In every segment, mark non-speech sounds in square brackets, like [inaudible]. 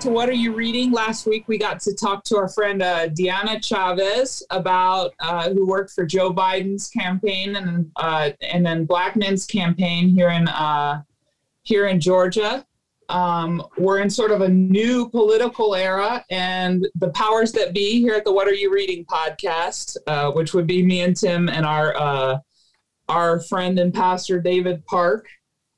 to What Are You Reading? Last week we got to talk to our friend uh, Diana Chavez about uh, who worked for Joe Biden's campaign and uh, and then Blackmun's campaign here in uh, here in Georgia. Um, we're in sort of a new political era, and the powers that be here at the What Are You Reading podcast, uh, which would be me and Tim and our uh, our friend and pastor David Park,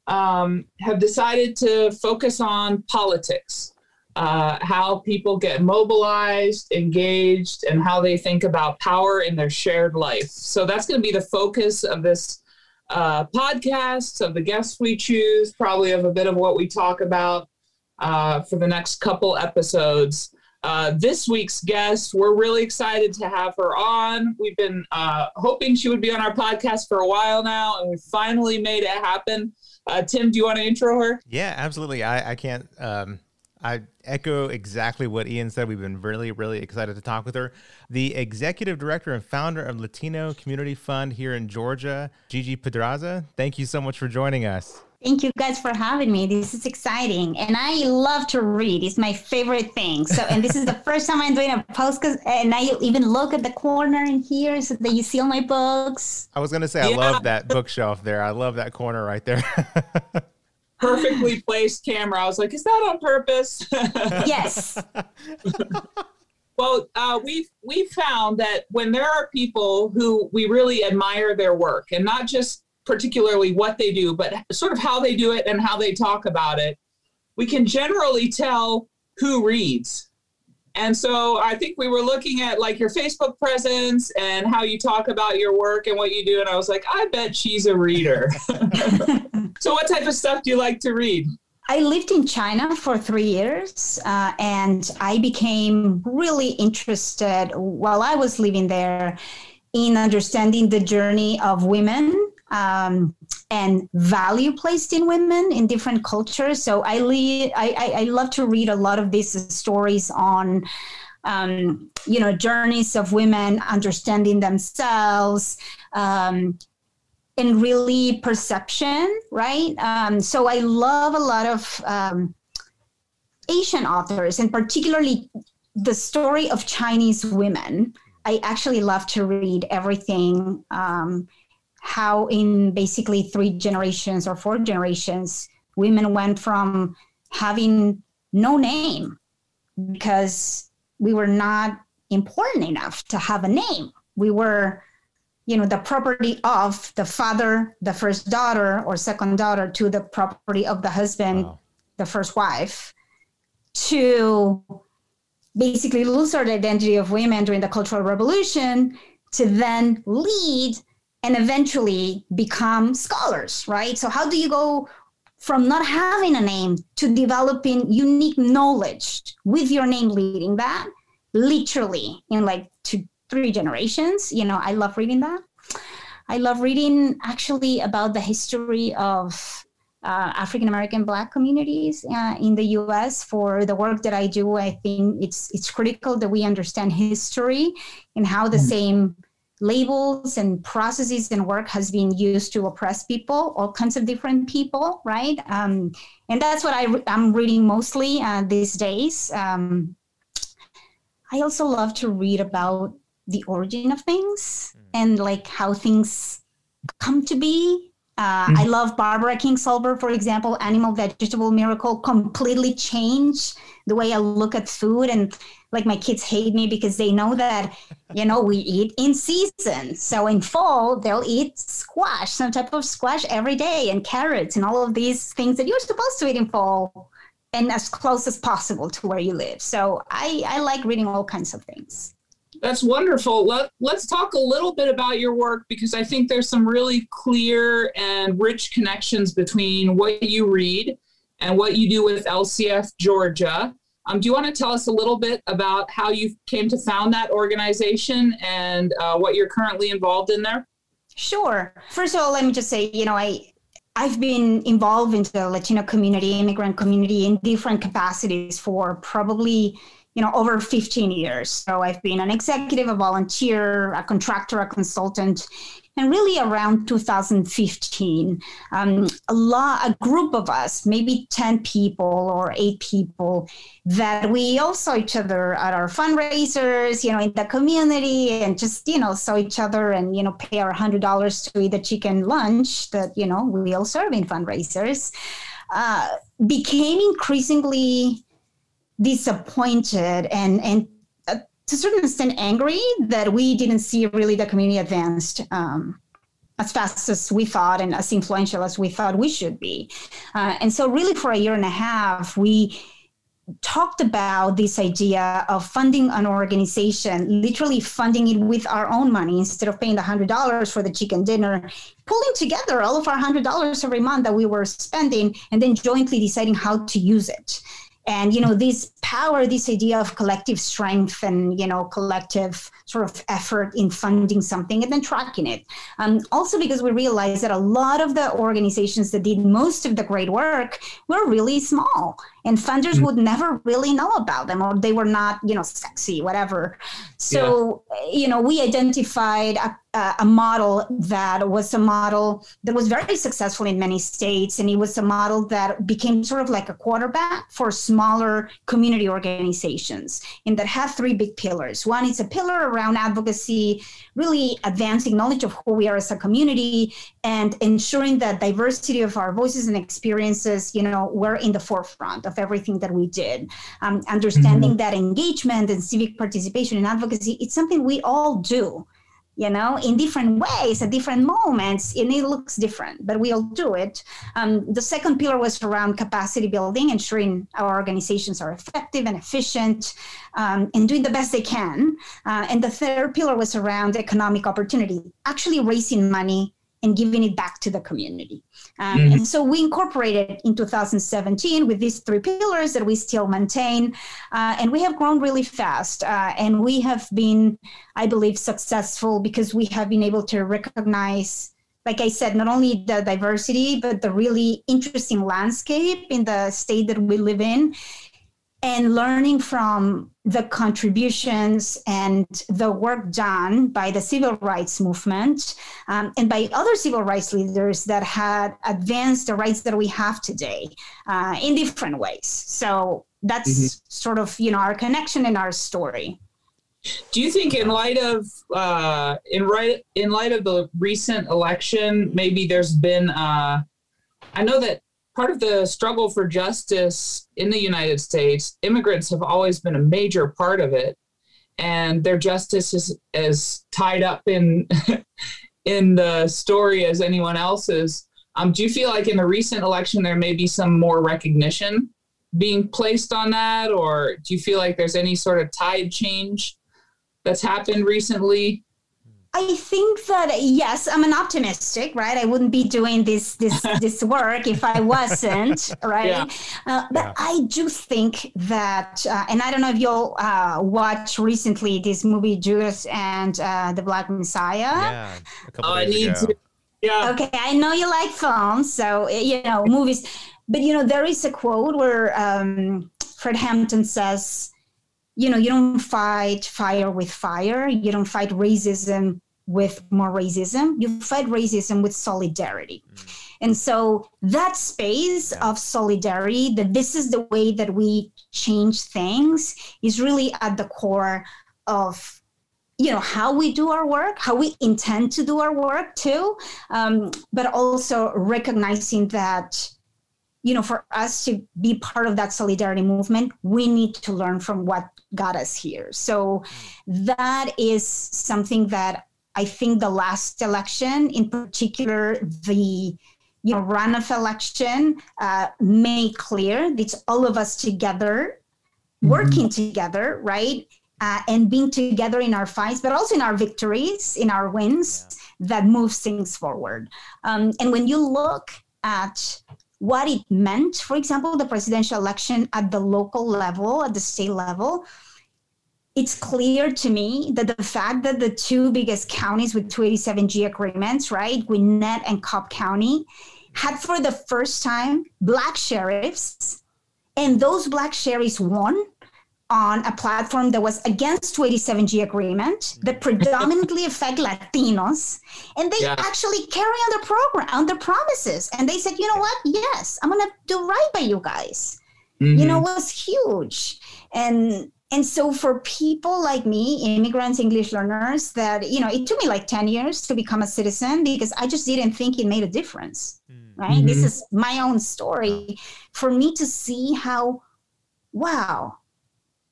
um, have decided to focus on politics, uh, how people get mobilized, engaged, and how they think about power in their shared life. So that's going to be the focus of this uh, podcast, of the guests we choose, probably of a bit of what we talk about uh, for the next couple episodes. Uh, this week's guest, we're really excited to have her on. We've been uh, hoping she would be on our podcast for a while now, and we finally made it happen. Uh, Tim, do you want to intro her? Yeah, absolutely. I, I can't. Um, I echo exactly what Ian said. We've been really, really excited to talk with her. The executive director and founder of Latino Community Fund here in Georgia, Gigi Pedraza. Thank you so much for joining us. Thank you guys for having me. This is exciting. And I love to read. It's my favorite thing. So, and this is the first time I'm doing a post and I even look at the corner in here so that you see all my books. I was going to say, I yeah. love that bookshelf there. I love that corner right there. [laughs] Perfectly [laughs] placed camera. I was like, is that on purpose? [laughs] yes. Well, uh, we've we found that when there are people who we really admire their work, and not just particularly what they do, but sort of how they do it and how they talk about it, we can generally tell who reads. And so I think we were looking at like your Facebook presence and how you talk about your work and what you do. And I was like, I bet she's a reader. [laughs] so, what type of stuff do you like to read? I lived in China for three years uh, and I became really interested while I was living there in understanding the journey of women um, and value placed in women in different cultures. So I, le- I, I, I love to read a lot of these stories on, um, you know, journeys of women understanding themselves. Um, and really perception, right? Um, so I love a lot of um, Asian authors, and particularly the story of Chinese women. I actually love to read everything um, how in basically three generations or four generations women went from having no name because we were not important enough to have a name we were you know the property of the father the first daughter or second daughter to the property of the husband wow. the first wife to basically lose our identity of women during the cultural revolution to then lead and eventually become scholars, right? So, how do you go from not having a name to developing unique knowledge with your name leading that? Literally, in like two, three generations. You know, I love reading that. I love reading actually about the history of uh, African American Black communities uh, in the U.S. For the work that I do, I think it's it's critical that we understand history and how the mm. same labels and processes and work has been used to oppress people, all kinds of different people, right? Um, and that's what I re- I'm reading mostly uh, these days. Um, I also love to read about the origin of things mm. and like how things come to be uh, mm-hmm. I love Barbara Kingsolver, for example, Animal Vegetable Miracle completely changed the way I look at food. And like my kids hate me because they know that, you know, we eat in season. So in fall, they'll eat squash, some type of squash every day, and carrots, and all of these things that you're supposed to eat in fall and as close as possible to where you live. So I, I like reading all kinds of things. That's wonderful. Let, let's talk a little bit about your work because I think there's some really clear and rich connections between what you read and what you do with LCF Georgia. Um, do you want to tell us a little bit about how you came to found that organization and uh, what you're currently involved in there? Sure. First of all, let me just say, you know, I I've been involved in the Latino community, immigrant community in different capacities for probably you know over 15 years. So i've been an executive a volunteer a contractor a consultant and really around 2015 um, a lot a group of us maybe 10 people or 8 people that we all saw each other at our fundraisers you know in the community and just you know saw each other and you know pay our $100 to eat a chicken lunch that you know we all serve in fundraisers uh, became increasingly disappointed and and uh, to a certain extent angry that we didn't see really the community advanced um, as fast as we thought and as influential as we thought we should be. Uh, and so, really, for a year and a half, we talked about this idea of funding an organization, literally funding it with our own money instead of paying the $100 for the chicken dinner, pulling together all of our $100 every month that we were spending and then jointly deciding how to use it and you know this power this idea of collective strength and you know collective sort of effort in funding something and then tracking it. Um, also because we realized that a lot of the organizations that did most of the great work were really small and funders mm-hmm. would never really know about them or they were not you know sexy whatever so yeah. you know we identified a, a model that was a model that was very successful in many states and it was a model that became sort of like a quarterback for smaller community organizations and that had three big pillars one is a pillar around advocacy really advancing knowledge of who we are as a community and ensuring that diversity of our voices and experiences you know were in the forefront of everything that we did. Um, understanding mm-hmm. that engagement and civic participation and advocacy, it's something we all do you know, in different ways at different moments, and it looks different, but we all do it. Um, the second pillar was around capacity building, ensuring our organizations are effective and efficient um, and doing the best they can. Uh, and the third pillar was around economic opportunity, actually raising money and giving it back to the community. Um, mm-hmm. And so we incorporated in 2017 with these three pillars that we still maintain. Uh, and we have grown really fast. Uh, and we have been, I believe, successful because we have been able to recognize like I said, not only the diversity, but the really interesting landscape in the state that we live in and learning from the contributions and the work done by the civil rights movement um, and by other civil rights leaders that had advanced the rights that we have today uh, in different ways. So that's mm-hmm. sort of you know our connection and our story. Do you think, in light of uh, in right in light of the recent election, maybe there's been uh, I know that part of the struggle for justice in the United States, immigrants have always been a major part of it, and their justice is as tied up in [laughs] in the story as anyone else's. Um, do you feel like in the recent election there may be some more recognition being placed on that, or do you feel like there's any sort of tide change that's happened recently? I think that yes, I'm an optimistic, right? I wouldn't be doing this this [laughs] this work if I wasn't, [laughs] right? Yeah. Uh, but yeah. I do think that, uh, and I don't know if you'll uh, watch recently this movie Judas and uh, the Black Messiah. Yeah, a oh, I need ago. to. Yeah. Okay, I know you like films, so you know movies, but you know there is a quote where um, Fred Hampton says you know, you don't fight fire with fire. You don't fight racism with more racism. You fight racism with solidarity. Mm. And so that space of solidarity, that this is the way that we change things, is really at the core of you know how we do our work how we intend to do our work too um, but also recognizing that you know, for us to be part of that solidarity movement, we need to learn from what got us here. So that is something that I think the last election, in particular, the you know runoff election, uh, made clear. It's all of us together, mm-hmm. working together, right? Uh, and being together in our fights, but also in our victories, in our wins, yeah. that moves things forward. Um, and when you look at what it meant, for example, the presidential election at the local level, at the state level, it's clear to me that the fact that the two biggest counties with 287G agreements, right, Gwinnett and Cobb County, had for the first time black sheriffs, and those black sheriffs won on a platform that was against 287G agreement that predominantly [laughs] affect Latinos, and they yeah. actually carry on the program on the promises. And they said, you know what? Yes, I'm gonna do right by you guys. Mm-hmm. You know, it was huge. And and so for people like me, immigrants, English learners, that you know, it took me like 10 years to become a citizen because I just didn't think it made a difference. Mm-hmm. Right. This is my own story. For me to see how wow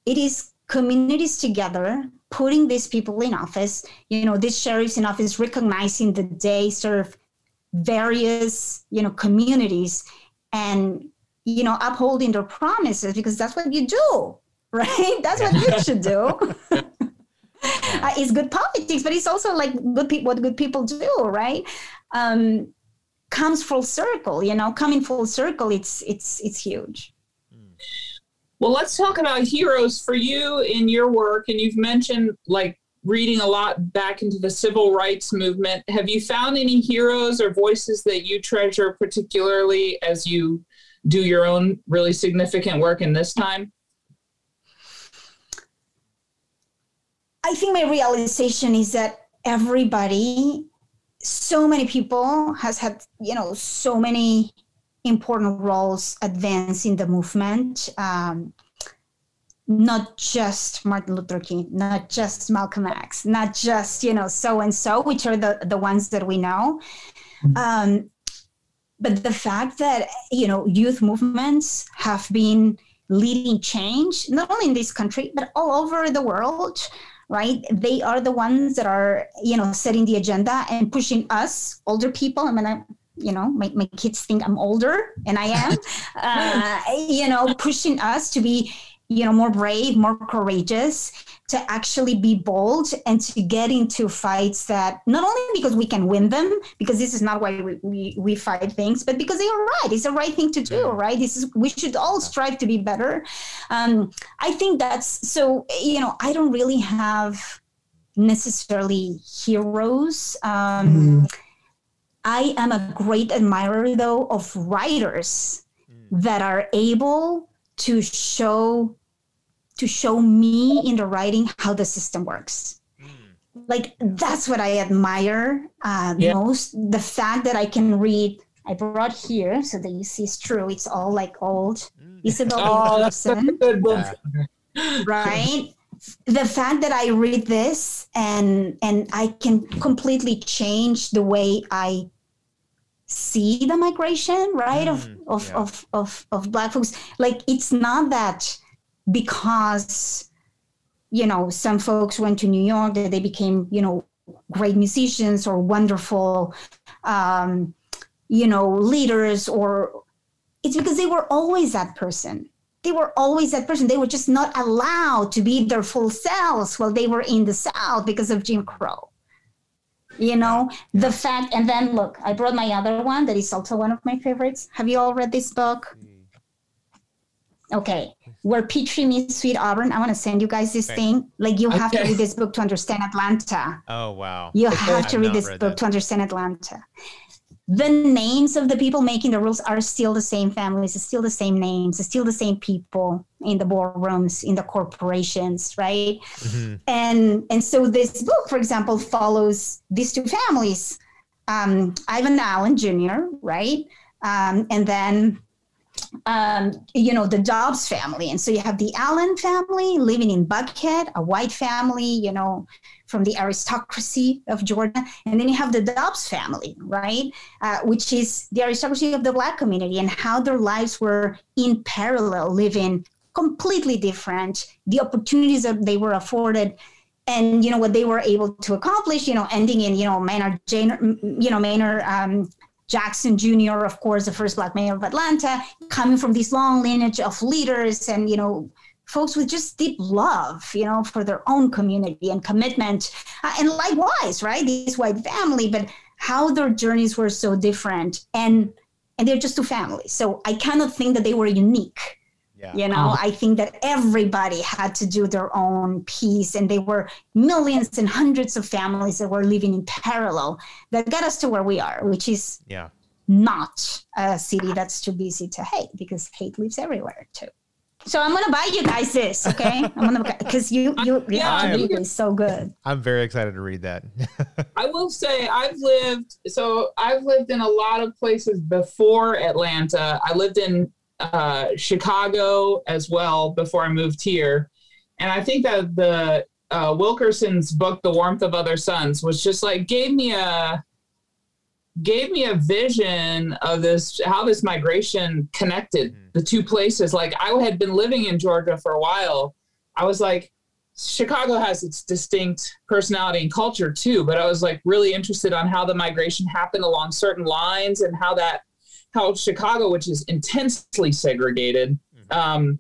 it is communities together putting these people in office. You know these sheriffs in office recognizing that they serve various you know communities and you know upholding their promises because that's what you do [laughs] right? That's what you should do. [laughs] [laughs] Uh, it's good politics but it's also like good people what good people do right? Um comes full circle you know coming full circle it's it's it's huge well, let's talk about heroes for you in your work. And you've mentioned like reading a lot back into the civil rights movement. Have you found any heroes or voices that you treasure particularly as you do your own really significant work in this time? I think my realization is that everybody, so many people has had, you know, so many important roles advancing the movement. Um, not just Martin Luther King, not just Malcolm X, not just you know so and so, which are the the ones that we know. Mm-hmm. Um, but the fact that you know youth movements have been leading change not only in this country but all over the world right they are the ones that are you know setting the agenda and pushing us older people i'm gonna you know my, my kids think i'm older and i am [laughs] uh, you know pushing us to be you know more brave more courageous to actually be bold and to get into fights that not only because we can win them because this is not why we, we, we fight things but because they are right. It's the right thing to do right? This is we should all strive to be better. Um, i think that's so you know i don't really have necessarily heroes um, mm-hmm I am a great admirer, though, of writers mm. that are able to show to show me in the writing how the system works. Mm. Like that's what I admire uh, yeah. most. The fact that I can read. I brought here so that you see it's true. It's all like old mm. Isabel oh, that's a good book. right? The fact that I read this and and I can completely change the way I see the migration right mm, of of, yeah. of of of black folks like it's not that because you know some folks went to new york that they became you know great musicians or wonderful um, you know leaders or it's because they were always that person they were always that person they were just not allowed to be their full selves while they were in the south because of jim crow. You know the fact and then look i brought my other one that is also one of my favorites. Have you all read this book? Mm. okay where peachtree meets sweet auburn. I want to send you guys this okay. thing. Like you have okay. to read this book to understand atlanta. Oh wow. You [laughs] have to read this read book that. to understand atlanta the names of the people making the rules are still the same families, it's still the same names, it's still the same people in the boardrooms, in the corporations, right? Mm-hmm. And and so this book, for example, follows these two families, um, Ivan Allen Jr., right? Um, and then um, you know, the Dobbs family. And so you have the Allen family living in Buckhead, a white family, you know, from the aristocracy of Georgia. And then you have the Dobbs family, right? Uh, which is the aristocracy of the Black community and how their lives were in parallel, living completely different, the opportunities that they were afforded and you know what they were able to accomplish you know ending in you know maynard Jane, you know maynard um, Jackson Jr., of course, the first black mayor of Atlanta, coming from this long lineage of leaders and, you know, folks with just deep love, you know, for their own community and commitment. Uh, and likewise, right, this white family, but how their journeys were so different. And and they're just two families. So I cannot think that they were unique. Yeah. You know, I think that everybody had to do their own piece, and they were millions and hundreds of families that were living in parallel that got us to where we are, which is yeah. not a city that's too busy to hate because hate lives everywhere too. So I'm gonna buy you guys this, okay? [laughs] I'm gonna because you you you Yeah, have to read this so good. I'm very excited to read that. [laughs] I will say I've lived so I've lived in a lot of places before Atlanta. I lived in uh, Chicago as well before I moved here, and I think that the uh, Wilkerson's book, "The Warmth of Other Suns," was just like gave me a gave me a vision of this how this migration connected Mhm. the two places. Like I had been living in Georgia for a while. I was like, Chicago has its distinct personality and culture too, but I was like really interested on how the migration happened along certain lines and how that how Chicago, which is intensely segregated, um,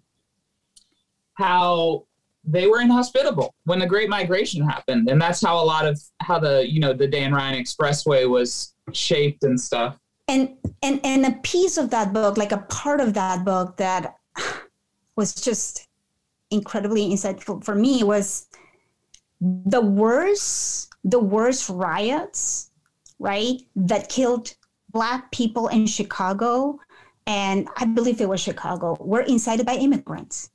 how they were inhospitable when the Great Migration happened, and that's how a lot of how the you know the Dan Ryan Expressway was shaped and stuff. and and and a piece of that book like a part of that book that was just incredibly insightful for me was the worst the worst riots right that killed black people in chicago and i believe it was chicago were incited by immigrants.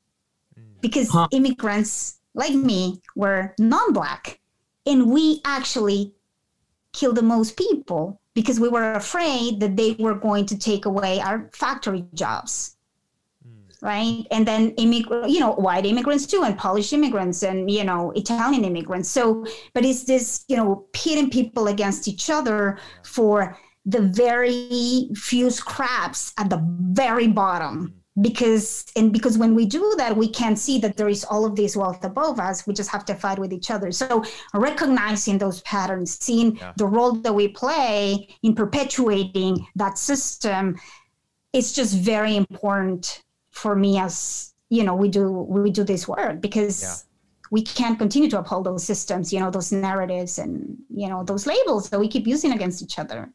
Mm. Because Huh. immigrants like me were non-black. And we actually killed the most people because we were afraid that they were going to take away our factory jobs. Mm. Right? And then immig- you know white immigrants too and polish immigrants and you know italian immigrants. So but it's this you know pitting people against each other for the very few scraps at the very bottom. Mm. Because and because when we do that we can see that there is all of this wealth above us. We just have to fight with each other. So recognizing those patterns seeing Yeah. the role that we play in perpetuating that system it's just very important for me as you know we do we do this work because Yeah. we can't continue to uphold those systems you know those narratives and you know those labels that we keep using against each other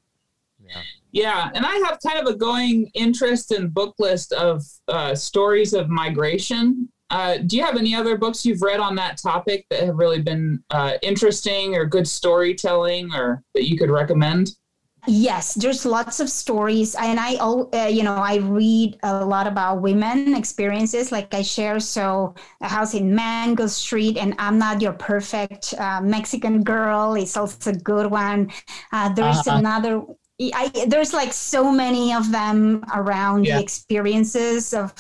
Yeah. And I have kind of a going interest and book list of uh, stories of migration. Uh, do you have any other books you've read on that topic that have really been uh, interesting or good storytelling, or that you could recommend? Yes, there's lots of stories, and I, uh, you know, I read a lot about women experiences, like I share. So, a house in Mango Street, and I'm not your perfect uh, Mexican girl. It's also a good one. Uh, there's Uh-huh. another. I, there's like so many of them around Yeah. the experiences of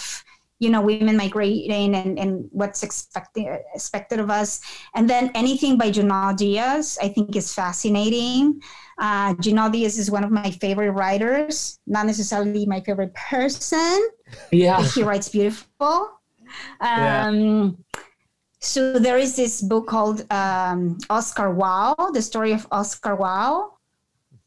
you know women migrating and, and what's expected expected of us and then anything by Junot Diaz I think is fascinating uh, Diaz is one of my favorite writers not necessarily my favorite person Yeah. he writes beautiful Yeah. um, so there is this book called um, Oscar Wao the story of Oscar Wao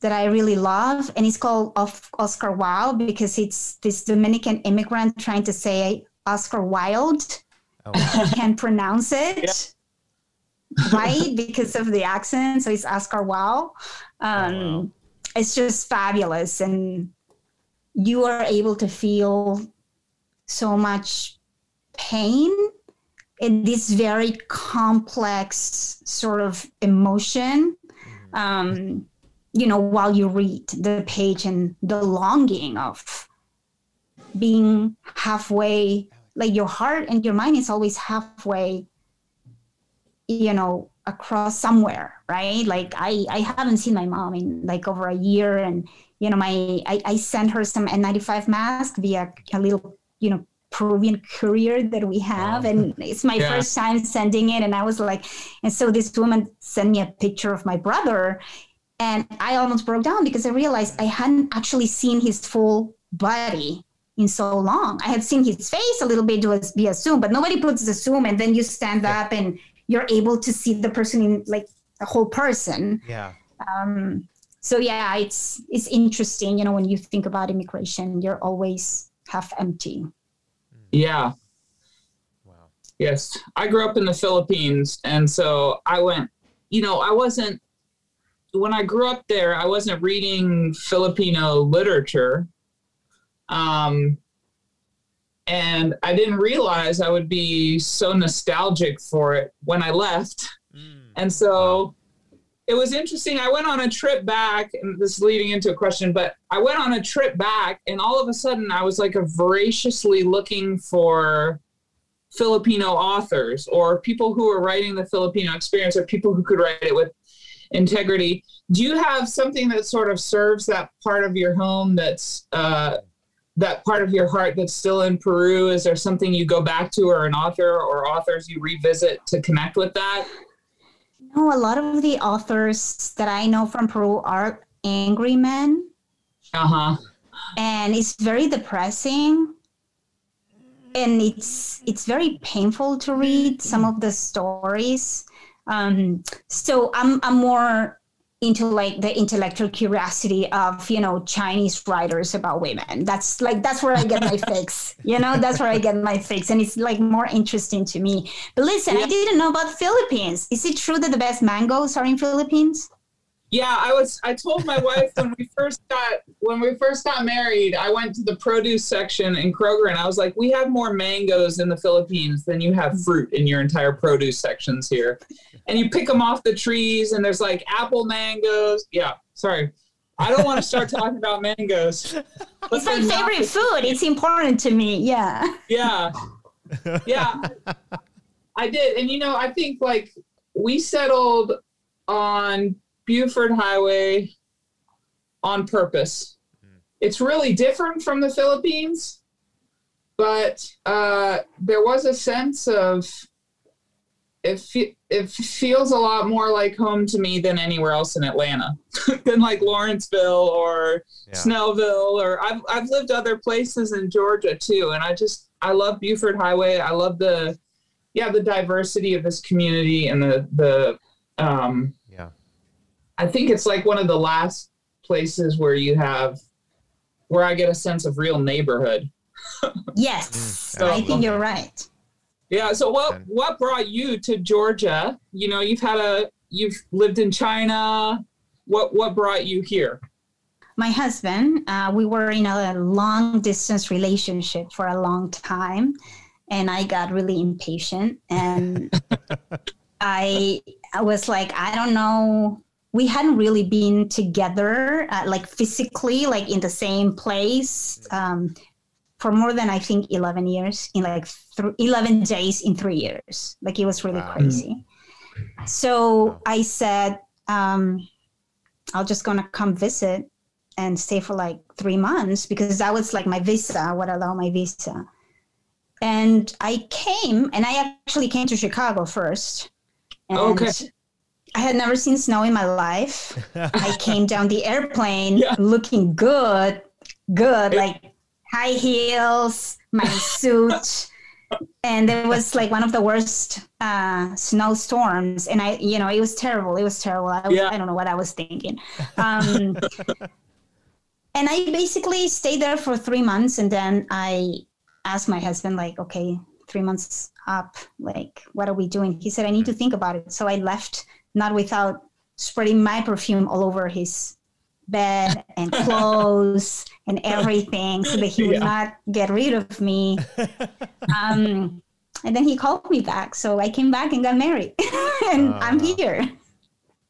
that I really love, and it's called of Oscar Wao because it's this Dominican immigrant trying to say Oscar Wilde Oh, wow. [laughs] can't pronounce it right because of the accent, so it's Oscar Wao. Um, Oh, wow. It's just fabulous, and you are able to feel so much pain in this very complex sort of emotion um, you know, while you read the page and the longing of being halfway, like your heart and your mind is always halfway, you know, across somewhere, right? Like I, I haven't seen my mom in like over a year, and you know, my I, I sent her some N95 mask via a little, you know, Peruvian courier that we have, Wow. and it's my [laughs] Yeah. first time sending it, and I was like, and so this woman sent me a picture of my brother, and I almost broke down because I realized I hadn't actually seen his full body in so long. I had seen his face a little bit was via Zoom, but nobody puts the Zoom and then you stand Yeah. up and you're able to see the person in like a whole person. yeah. Um, so yeah, it's it's interesting. You know, when you think about immigration, you're always half empty. Yeah. Wow. Yes. I grew up in the Philippines. And so I went, you know, I wasn't, when I grew up there, I wasn't reading Filipino literature. Um, and I didn't realize I would be so nostalgic for it when I left. Mm. And so it was interesting. I went on a trip back, and this is leading into a question, but I went on a trip back, and all of a sudden I was like a voraciously looking for Filipino authors or people who were writing the Filipino experience or people who could write it with integrity. Do you have something that sort of serves that part of your home that's uh, that part of your heart that's still in Peru? Is there something you go back to or an author or authors you revisit to connect with that? No, a lot of the authors that I know from Peru are angry men. Uh huh. And it's very depressing. And it's it's very painful to read some of the stories. Um, so I'm I'm more into like the intellectual curiosity of you know chinese writers about women. That's like that's where i get my [laughs] fix you know? That's where i get my fix and it's like more interesting to me. But listen yeah. i didn't know about philippines. Is it true that the best mangoes are in philippines yeah, I was. I told my wife when we first got when we first got married. I went to the produce section in Kroger, and I was like, "We have more mangoes in the Philippines than you have fruit in your entire produce sections here." And you pick them off the trees, and there's like apple mangoes. Yeah, sorry, I don't want to start talking about mangoes. It's my favorite food. It's important to me. Yeah. Yeah. Yeah. [laughs] I did, and you know, I think like we settled on Buford Highway on purpose. Mm. It's really different from the Philippines, but uh, there was a sense of it, fe- it feels a lot more like home to me than anywhere else in Atlanta, [laughs] than like Lawrenceville or yeah. Snellville or I've I've lived other places in Georgia too, and I just I love Buford Highway. I love the yeah the diversity of this community and the the um, I think it's like one of the last places where you have where I get a sense of real neighborhood. [laughs] yes, mm, so, I think you're right. Yeah. So what what brought you to Georgia? You know, you've had a you've lived in China. What what brought you here? My husband. Uh, we were in a long distance relationship for a long time, and I got really impatient, and [laughs] I I was like, I don't know we hadn't really been together, uh, like physically, like in the same place, um, for more than I think eleven years. In like th- eleven days in three years, like it was really wow. crazy. So I said, um, "I'll just gonna come visit and stay for like three months because that was like my visa, would allow my visa." And I came, and I actually came to Chicago first. And okay I had never seen snow in my life. I [laughs] came down the airplane yeah. looking good, good, like high heels, my suit. and it was like one of the worst uh, snowstorms. And I, you know, it was terrible. It was terrible. I, yeah. I don't know what I was thinking. Um, [laughs] and I basically stayed there for three months. And then I asked my husband, like, okay, three months up, like, what are we doing? He said, I need to think about it. So I left not without spreading my perfume all over his bed and [laughs] clothes and everything so that he would yeah. not get rid of me. [laughs] Um, and then he called me back. So I came back and got married [laughs] and uh, I'm here.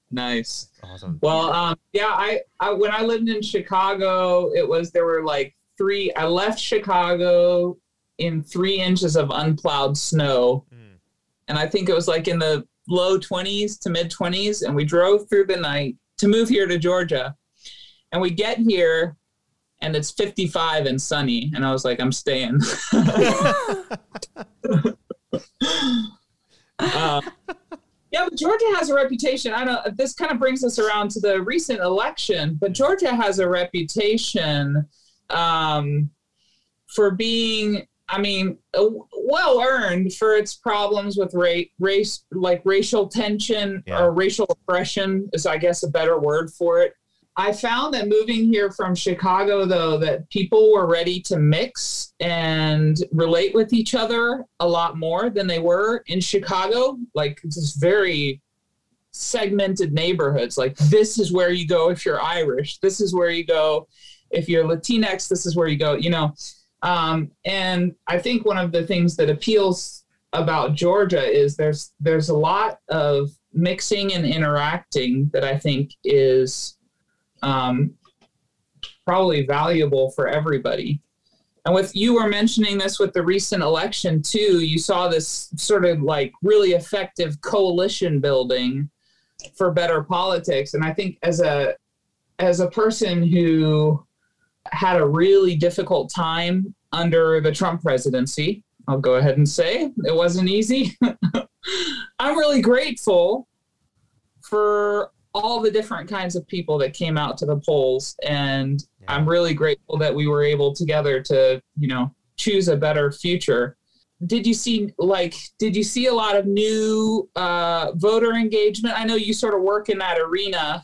Nice. Awesome. Well, um, yeah, I, I, when I lived in Chicago, it was, there were like three, I left Chicago in three inches of unplowed snow. Mm. And I think it was like in the low 20s to mid 20s and we drove through the night to move here to Georgia. And we get here and it's 55 and sunny and I was like I'm staying. uh, [laughs] yeah, but Georgia has a reputation. I don't this kind of brings us around to the recent election, but Georgia has a reputation um, for being I mean, uh, well earned for its problems with race, race like racial tension yeah. or racial oppression is, I guess, a better word for it. I found that moving here from Chicago, though, that people were ready to mix and relate with each other a lot more than they were in Chicago. Like, it's very segmented neighborhoods. Like, this is where you go if you're Irish. This is where you go if you're Latinx. This is where you go, you know. Um, and I think one of the things that appeals about Georgia is there's there's a lot of mixing and interacting that I think is um, probably valuable for everybody. And with you were mentioning this with the recent election too, you saw this sort of like really effective coalition building for better politics. And I think as a as a person who had a really difficult time under the Trump presidency, I'll go ahead and say it wasn't easy. [laughs] I'm really grateful for all the different kinds of people that came out to the polls and yeah. i'm really grateful that we were able together to you know choose a better future did you see like did you see a lot of new uh, voter engagement i know you sort of work in that arena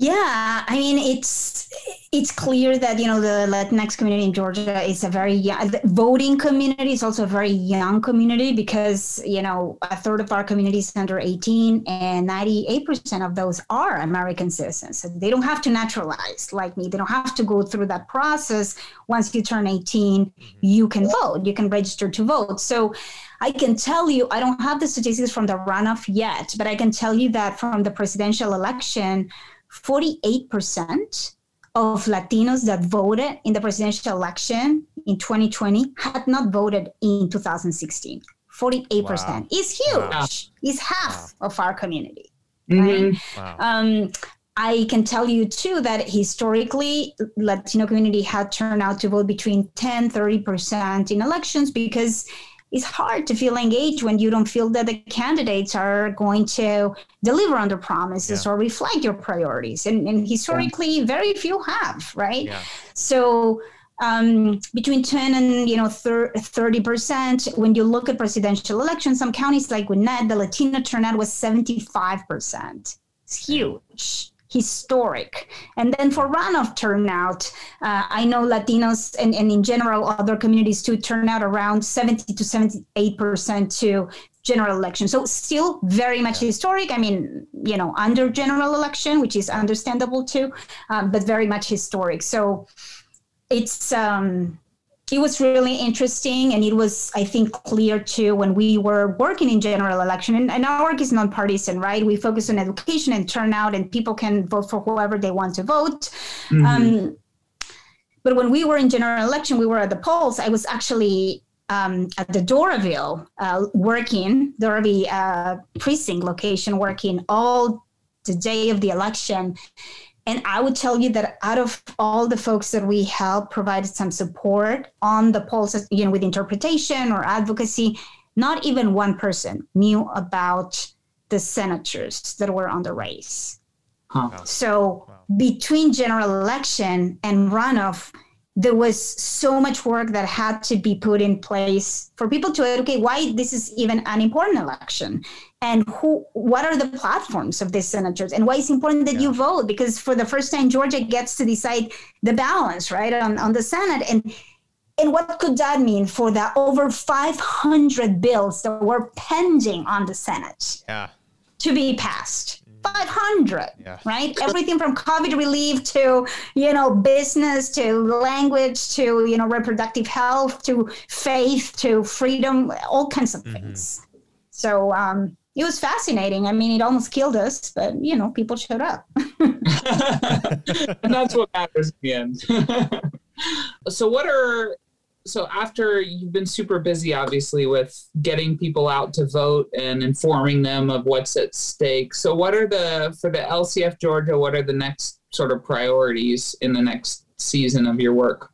yeah, I mean it's it's clear that you know the Latinx community in Georgia is a very young the voting community is also a very young community because you know a third of our community is under 18 and 98 percent of those are American citizens. So they don't have to naturalize like me. They don't have to go through that process. Once you turn 18, mm-hmm. you can vote. You can register to vote. So I can tell you, I don't have the statistics from the runoff yet, but I can tell you that from the presidential election 48% of Latinos that voted in the presidential election in 2020 had not voted in 2016. 48% wow. is huge. Wow. Is half wow. of our community. Right? Mm-hmm. Wow. Um, I can tell you too that historically Latino community had turned out to vote between 10 30% in elections because it's hard to feel engaged when you don't feel that the candidates are going to deliver on their promises yeah. or reflect your priorities. And, and historically, yeah. very few have, right? Yeah. So um, between 10 and you know 30 percent when you look at presidential elections some counties like Gwinnett the latino turnout was 75 percent it's huge historic. And then for runoff turnout, uh, I know Latinos and, and in general other communities too turn out around 70 to 78% to general election. So still very much historic. I mean, you know, under general election, which is understandable too, um, but very much historic. So it's um, it was really interesting and it was i think clear too when we were working in general election and, and our work is nonpartisan right we focus on education and turnout and people can vote for whoever they want to vote mm-hmm. um, but when we were in general election we were at the polls i was actually um, at the Doraville uh, working, Doraville uh, precinct location, working all the day of the election. And I would tell you that out of all the folks that we help provide some support on the polls, you know, with interpretation or advocacy, not even one person knew about the senators that were on the race. Huh. So wow. between general election and runoff, there was so much work that had to be put in place for people to educate why this is even an important election and who what are the platforms of these senators and why it's important that yeah. you vote because for the first time georgia gets to decide the balance right on, on the senate and and what could that mean for the over 500 bills that were pending on the senate yeah. to be passed 500 yeah. right? [laughs] Everything from covid relief to you know business to language to you know reproductive health to faith to freedom all kinds of mm-hmm. things. So um, it was fascinating. I mean it almost killed us but you know people showed up. [laughs] And that's what matters in the end. [laughs] So what are so after you've been super busy obviously with getting people out to vote and informing them of what's at stake. So what are the for the lcf georgia what are the next sort of priorities in the next season of your work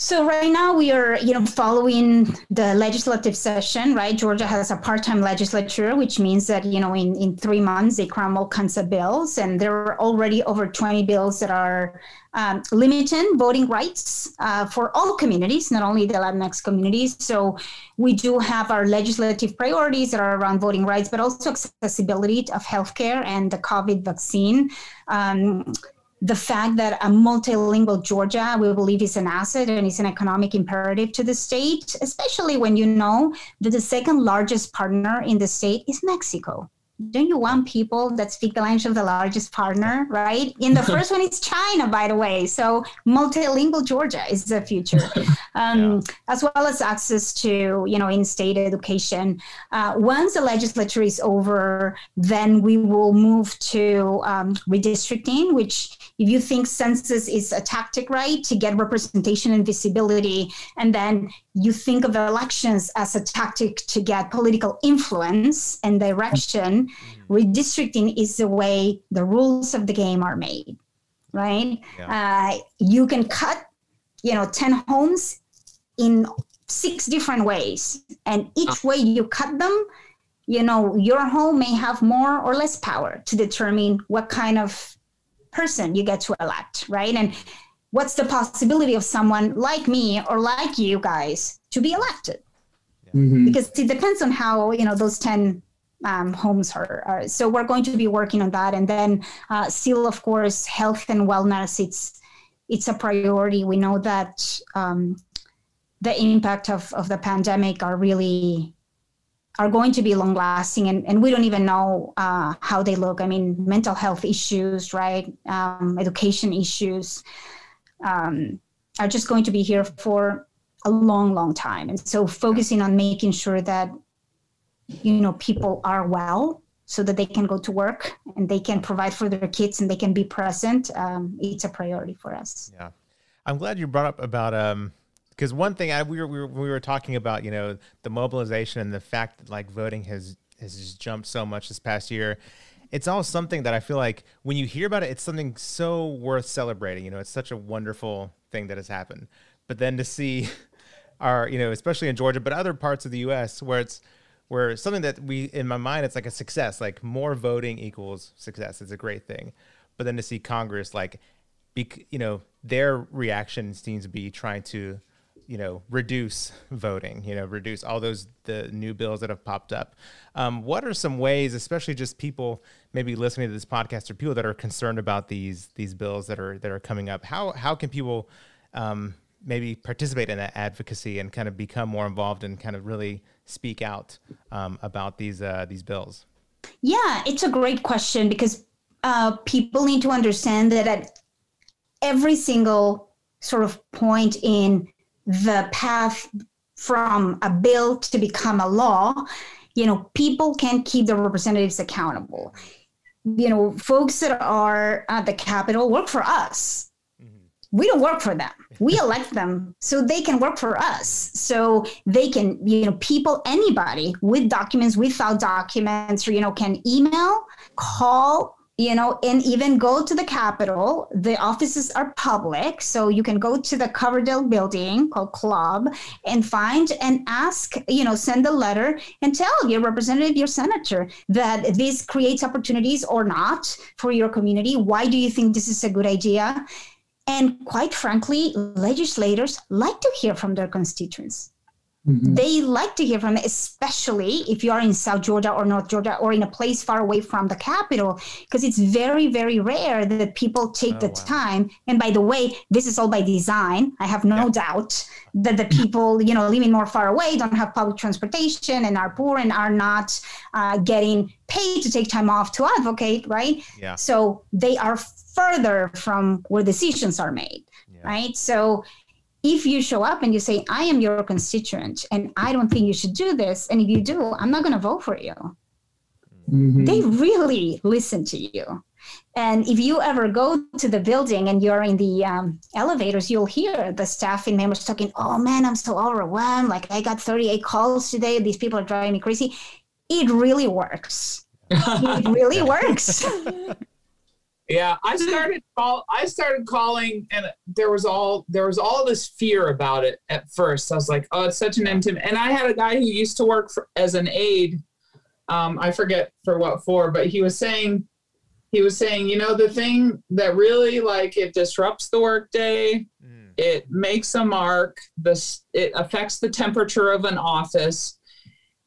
so right now we are, you know, following the legislative session, right? Georgia has a part-time legislature, which means that, you know, in, in three months they cram all kinds of bills. And there are already over 20 bills that are um, limiting voting rights uh, for all communities, not only the Latinx communities. So we do have our legislative priorities that are around voting rights, but also accessibility of healthcare and the COVID vaccine. Um, the fact that a multilingual Georgia, we believe, is an asset and is an economic imperative to the state, especially when you know that the second largest partner in the state is Mexico. Don't you want people that speak the language of the largest partner, right? In the [laughs] first one, it's China, by the way. So multilingual Georgia is the future, [laughs] um, yeah. as well as access to you know in-state education. Uh, once the legislature is over, then we will move to um, redistricting, which if you think census is a tactic, right, to get representation and visibility, and then you think of elections as a tactic to get political influence and direction, mm-hmm. redistricting is the way the rules of the game are made, right? Yeah. Uh, you can cut, you know, 10 homes in six different ways, and each way you cut them, you know, your home may have more or less power to determine what kind of person you get to elect, right? And what's the possibility of someone like me or like you guys to be elected? Mm-hmm. Because it depends on how you know those ten um, homes are, are, So we're going to be working on that, and then uh, still, of course, health and wellness. It's it's a priority. We know that um, the impact of, of the pandemic are really are going to be long lasting and, and we don't even know uh, how they look i mean mental health issues right um, education issues um, are just going to be here for a long long time and so focusing on making sure that you know people are well so that they can go to work and they can provide for their kids and they can be present um, it's a priority for us yeah i'm glad you brought up about um, because one thing I we were, we were we were talking about you know the mobilization and the fact that like voting has has just jumped so much this past year. It's all something that I feel like when you hear about it, it's something so worth celebrating. You know, it's such a wonderful thing that has happened. But then to see [laughs] our, you know, especially in Georgia, but other parts of the U.S. where it's where something that we in my mind it's like a success, like more voting equals success. It's a great thing. But then to see Congress like, be, you know, their reaction seems to be trying to you know reduce [laughs] voting you know reduce all those the new bills that have popped up um, what are some ways especially just people maybe listening to this podcast or people that are concerned about these these bills that are that are coming up how how can people um, maybe participate in that advocacy and kind of become more involved and kind of really speak out um, about these uh, these bills yeah it's a great question because uh, people need to understand that at every single sort of point in the path from a bill to become a law, you know, people can keep their representatives accountable. You know, folks that are at the Capitol work for us. We don't work for them. We [laughs] elect them so they can work for us. So they can, you know, people, anybody with documents, without documents, or, you know, can email, call, you know, and even go to the Capitol. The offices are public, so you can go to the Coverdell building called CLOB and find and ask, you know, send a letter and tell your representative, your senator, that this creates opportunities or not for your community. Why do you think this is a good idea? And quite frankly, legislators like to hear from their constituents. Mm-hmm. They like to hear from it, especially if you are in South Georgia or North Georgia or in a place far away from the capital, because it's very, very rare that people take oh, the wow. time. And by the way, this is all by design. I have no yeah. doubt that the people, you know, living more far away don't have public transportation and are poor and are not uh, getting paid to take time off to advocate, right? Yeah. So they are further from where decisions are made, yeah. right? So if you show up and you say, I am your constituent and I don't think you should do this, and if you do, I'm not going to vote for you. Mm-hmm. They really listen to you. And if you ever go to the building and you're in the um, elevators, you'll hear the staff staffing members talking, Oh man, I'm so overwhelmed. Like I got 38 calls today. These people are driving me crazy. It really works. it really [laughs] works. [laughs] Yeah, I [laughs] started call. I started calling, and there was all there was all this fear about it at first. I was like, "Oh, it's such an intimate." And I had a guy who used to work for, as an aide. Um, I forget for what for, but he was saying, he was saying, you know, the thing that really like it disrupts the workday. Mm. It makes a mark. This it affects the temperature of an office.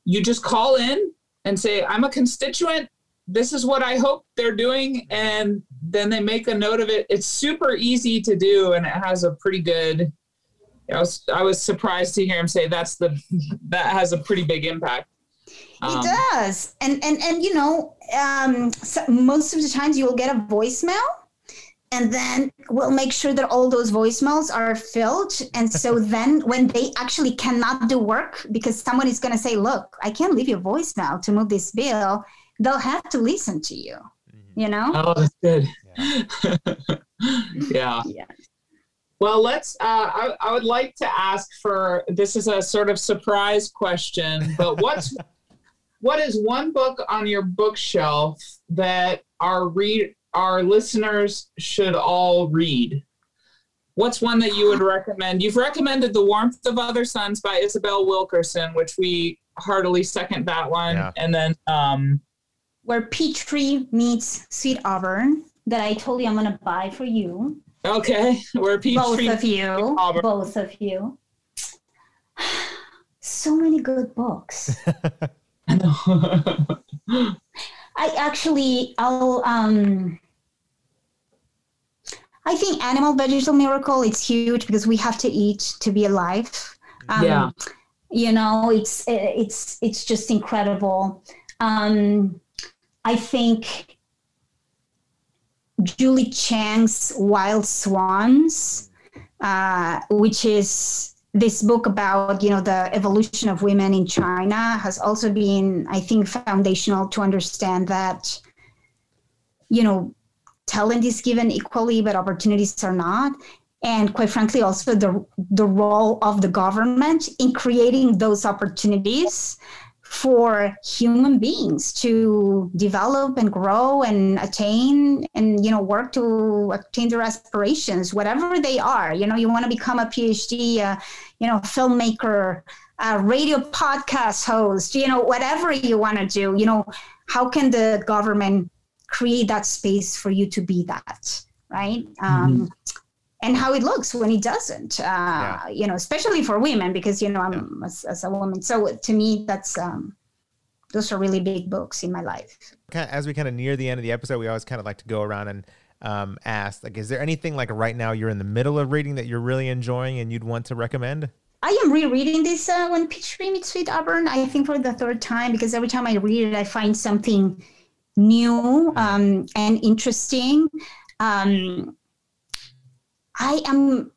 You just call in and say, "I'm a constituent this is what I hope they're doing. And then they make a note of it. It's super easy to do and it has a pretty good I was I was surprised to hear him say that's the that has a pretty big impact. Um, it does. And and and you know, um, so most of the times you will get a voicemail and then we'll make sure that all those voicemails are filled and so [laughs] then when they actually cannot do work because someone is going to say look i can't leave you a voicemail to move this bill they'll have to listen to you mm-hmm. you know oh that's good yeah, [laughs] yeah. yeah. Well, let's. Uh, I, I would like to ask for this is a sort of surprise question, but what's [laughs] what is one book on your bookshelf that our read our listeners should all read? What's one that you would recommend? You've recommended The Warmth of Other Suns by Isabel Wilkerson, which we heartily second that one. Yeah. And then um, Where Peachtree Meets Sweet Auburn that I told you I'm going to buy for you. Okay, we're peach both of you, both of you. So many good books. [laughs] I actually, I'll. Um, I think Animal Vegetable Miracle. It's huge because we have to eat to be alive. Um, yeah. You know, it's it's it's just incredible. Um, I think Jung Chang's Wild Swans, uh, which is this book about you know the evolution of women in China, has also been, I think, foundational to understand that you know talent is given equally, but opportunities are not. And quite frankly, also the the role of the government in creating those opportunities for human beings to develop and grow and attain and you know work to attain their aspirations whatever they are you know you want to become a phd uh, you know filmmaker a radio podcast host you know whatever you want to do you know how can the government create that space for you to be that right mm-hmm. um, and how it looks when it doesn't uh, yeah. you know especially for women because you know i'm yeah. as, as, a woman so to me that's um, those are really big books in my life as we kind of near the end of the episode we always kind of like to go around and um, ask like is there anything like right now you're in the middle of reading that you're really enjoying and you'd want to recommend I am rereading this uh, when Peachtree Meets Sweet Auburn. I think for the third time because every time I read it, I find something new mm. um, and interesting. Um, I am.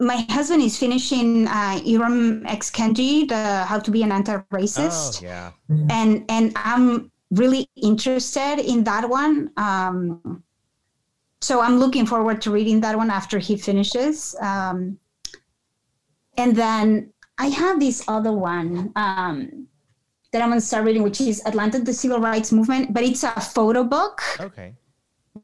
My husband is finishing uh, Ibram X Kendi, the How to Be an Anti-Racist. Oh, yeah. And and I'm really interested in that one. Um, so I'm looking forward to reading that one after he finishes. Um, and then I have this other one um, that I'm going to start reading, which is Atlanta: The Civil Rights Movement, but it's a photo book. Okay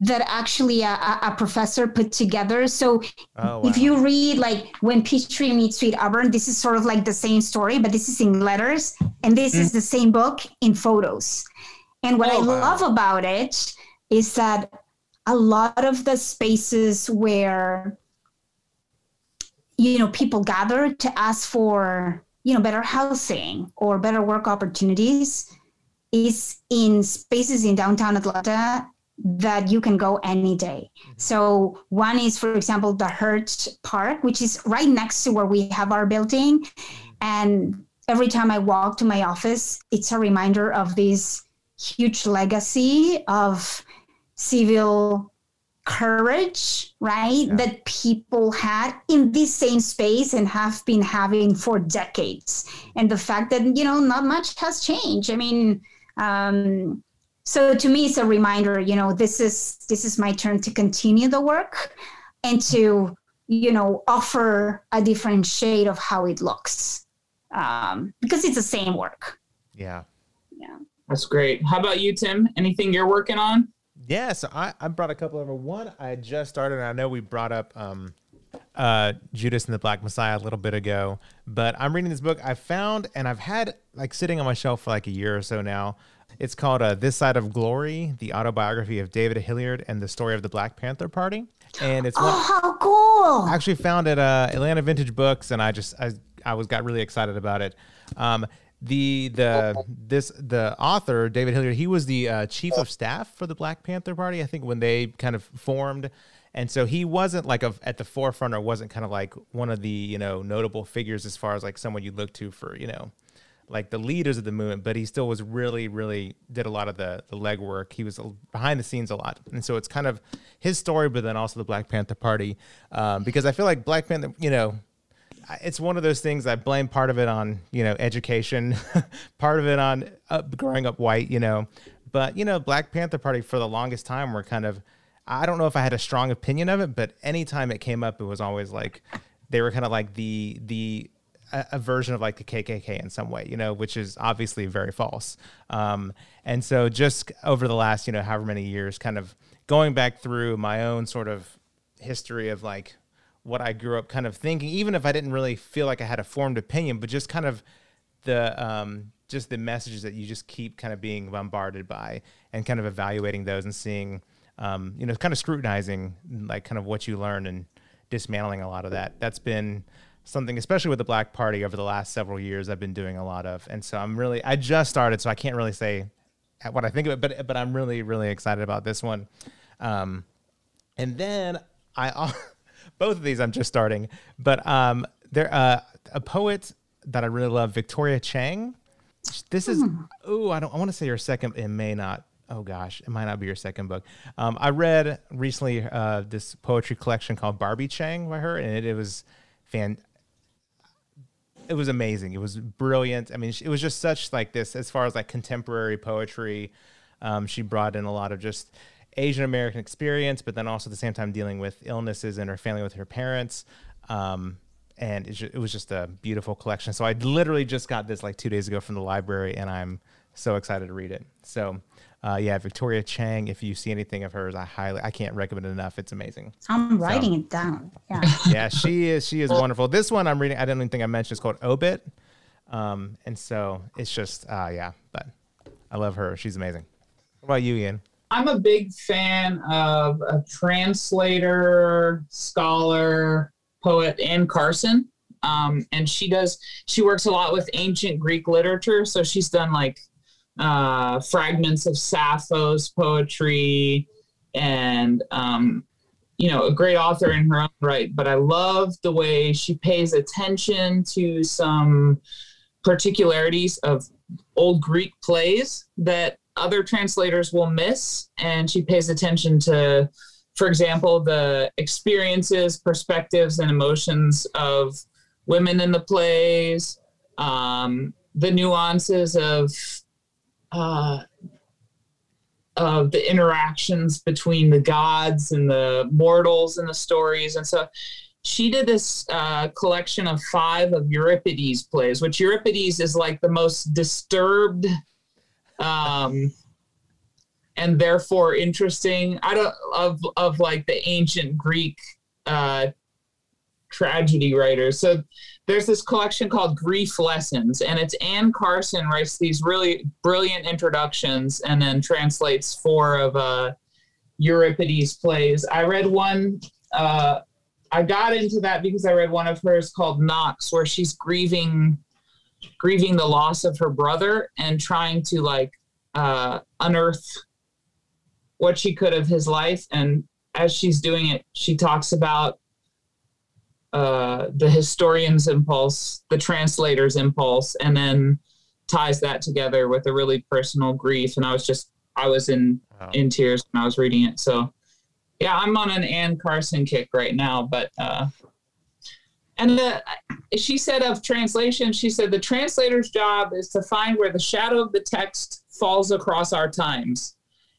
that actually a, a, professor put together. So oh, wow. if you read like when Peachtree meets Sweet Auburn, this is sort of like the same story, but this is in letters, and this mm. is the same book in photos. And what oh, I wow. love about it is that a lot of the spaces where you know people gather to ask for you know better housing or better work opportunities is in spaces in downtown Atlanta that you can go any day. Mm-hmm. So one is, for example, the Hurt Park, which is right next to where we have our building. Mm-hmm. And every time I walk to my office, it's a reminder of this huge legacy of civil courage, right? Yeah. That people had in this same space and have been having for decades. And the fact that, you know, not much has changed. I mean, um, so to me it's a reminder you know this is this is my turn to continue the work and to you know offer a different shade of how it looks um, because it's the same work. Yeah. Yeah. That's great. How about you tim? Anything you're working on? Yeah so i, I brought a couple over one i just started and i know we brought up um, uh, Judas and the Black Messiah a little bit ago, but I'm reading this book. I found and I've had like sitting on my shelf for like a year or so now. It's called uh, This Side of Glory, the autobiography of David Hilliard and the story of the Black Panther Party. And it's oh, one, how cool! I actually found it uh, Atlanta Vintage Books, and I just I, I was got really excited about it. Um, the the this the author David Hilliard, he was the uh, chief of staff for the Black Panther Party. I think when they kind of formed, and so he wasn't like a, at the forefront or wasn't kind of like one of the you know notable figures as far as like someone you look to for you know like the leaders of the movement, but he still was really, really did a lot of the the legwork. He was behind the scenes a lot, and so it's kind of his story, but then also the Black Panther Party, um, because I feel like Black Panther, you know, it's one of those things I blame part of it on you know education, [laughs] part of it on uh, growing up white, you know, but you know Black Panther Party for the longest time were kind of I don't know if I had a strong opinion of it, but anytime it came up, it was always like they were kind of like the the a, a, version of like the KKK in some way, you know, which is obviously very false. Um, and so just over the last, you know, however many years, kind of going back through my own sort of history of like what I grew up kind of thinking, even if I didn't really feel like I had a formed opinion, but just kind of the um, just the messages that you just keep kind of being bombarded by and kind of evaluating those and seeing, um, you know, kind of scrutinizing like kind of what you learn and dismantling a lot of that. That's been something, especially with the Black Party over the last several years, I've been doing a lot of. And so I'm really, I just started, so I can't really say what I think of it, but but I'm really really excited about this one. Um, and then I, [laughs] both of these I'm just starting, but um, there uh, a poet that I really love, Victoria Chang. This is oh I don't I want to say your second. It may not. Oh gosh, it might not be your second book. Um, I read recently uh, this poetry collection called Barbie Chang by her, and it, it was fan it was amazing. It was brilliant. I mean, it was just such like this as far as like contemporary poetry. Um, she brought in a lot of just Asian American experience, but then also at the same time dealing with illnesses in her family with her parents. Um, and it, it was just a beautiful collection. So I literally just got this like two days ago from the library, and I'm so excited to read it. So uh, yeah, Victoria Chang. If you see anything of hers, I highly I can't recommend it enough. It's amazing. I'm writing so, it down. Yeah. [laughs] yeah, she is. She is wonderful. This one I'm reading. I didn't even think I mentioned. It's called Obit, um, and so it's just uh, yeah. But I love her. She's amazing. What about you, Ian? I'm a big fan of a translator, scholar, poet, Anne Carson. Um, and she does she works a lot with ancient Greek literature. So she's done like uh, fragments of Sappho's poetry, and um, you know, a great author in her own right. But I love the way she pays attention to some particularities of old Greek plays that other translators will miss, and she pays attention to, for example, the experiences, perspectives, and emotions of women in the plays. Um, the nuances of uh, of the interactions between the gods and the mortals and the stories. And so she did this uh, collection of five of Euripides plays, which Euripides is like the most disturbed um, and therefore interesting. I don't of of like the ancient Greek uh, tragedy writers. So there's this collection called Grief Lessons, and it's Anne Carson writes these really brilliant introductions and then translates four of uh, Euripides plays. I read one. Uh, I got into that because I read one of hers called Nox, where she's grieving, grieving the loss of her brother and trying to like uh, unearth what she could of his life. And as she's doing it, she talks about uh, the historian's impulse, the translator's impulse, and then ties that together with a really personal grief. And I was just, I was in wow. in tears when I was reading it. So, yeah, I'm on an Anne Carson kick right now. But uh, and the, she said of translation, she said the translator's job is to find where the shadow of the text falls across our times.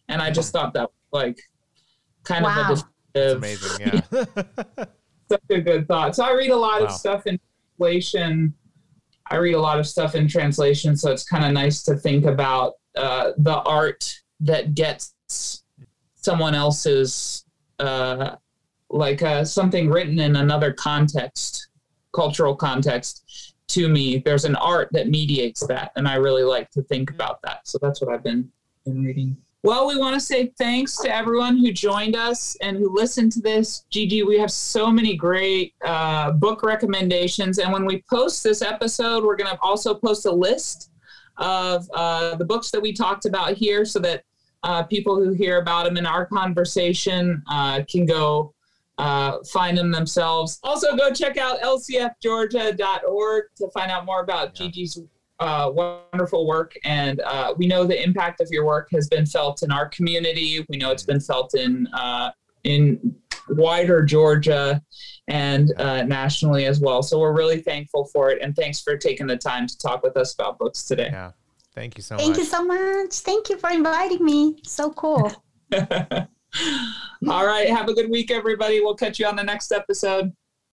And I just hmm. thought that was like kind wow. of a That's amazing. Yeah. [laughs] [laughs] such a good thought. So I read a lot wow. of stuff in translation. I read a lot of stuff in translation, so it's kind of nice to think about uh, the art that gets someone else's uh, like uh, something written in another context, cultural context to me. There's an art that mediates that, and I really like to think about that. So that's what I've been been reading. Well, we want to say thanks to everyone who joined us and who listened to this. Gigi, we have so many great uh, book recommendations. And when we post this episode, we're going to also post a list of uh, the books that we talked about here so that uh, people who hear about them in our conversation uh, can go uh, find them themselves. Also, go check out lcfgeorgia.org to find out more about yeah. Gigi's uh, wonderful work, and uh, we know the impact of your work has been felt in our community. We know it's been felt in uh, in wider Georgia and uh, nationally as well. So we're really thankful for it, and thanks for taking the time to talk with us about books today. Yeah, thank you so Thank much. Thank you so much. Thank you for inviting me. So cool. [laughs] All right, have a good week, everybody. We'll catch you on the next episode.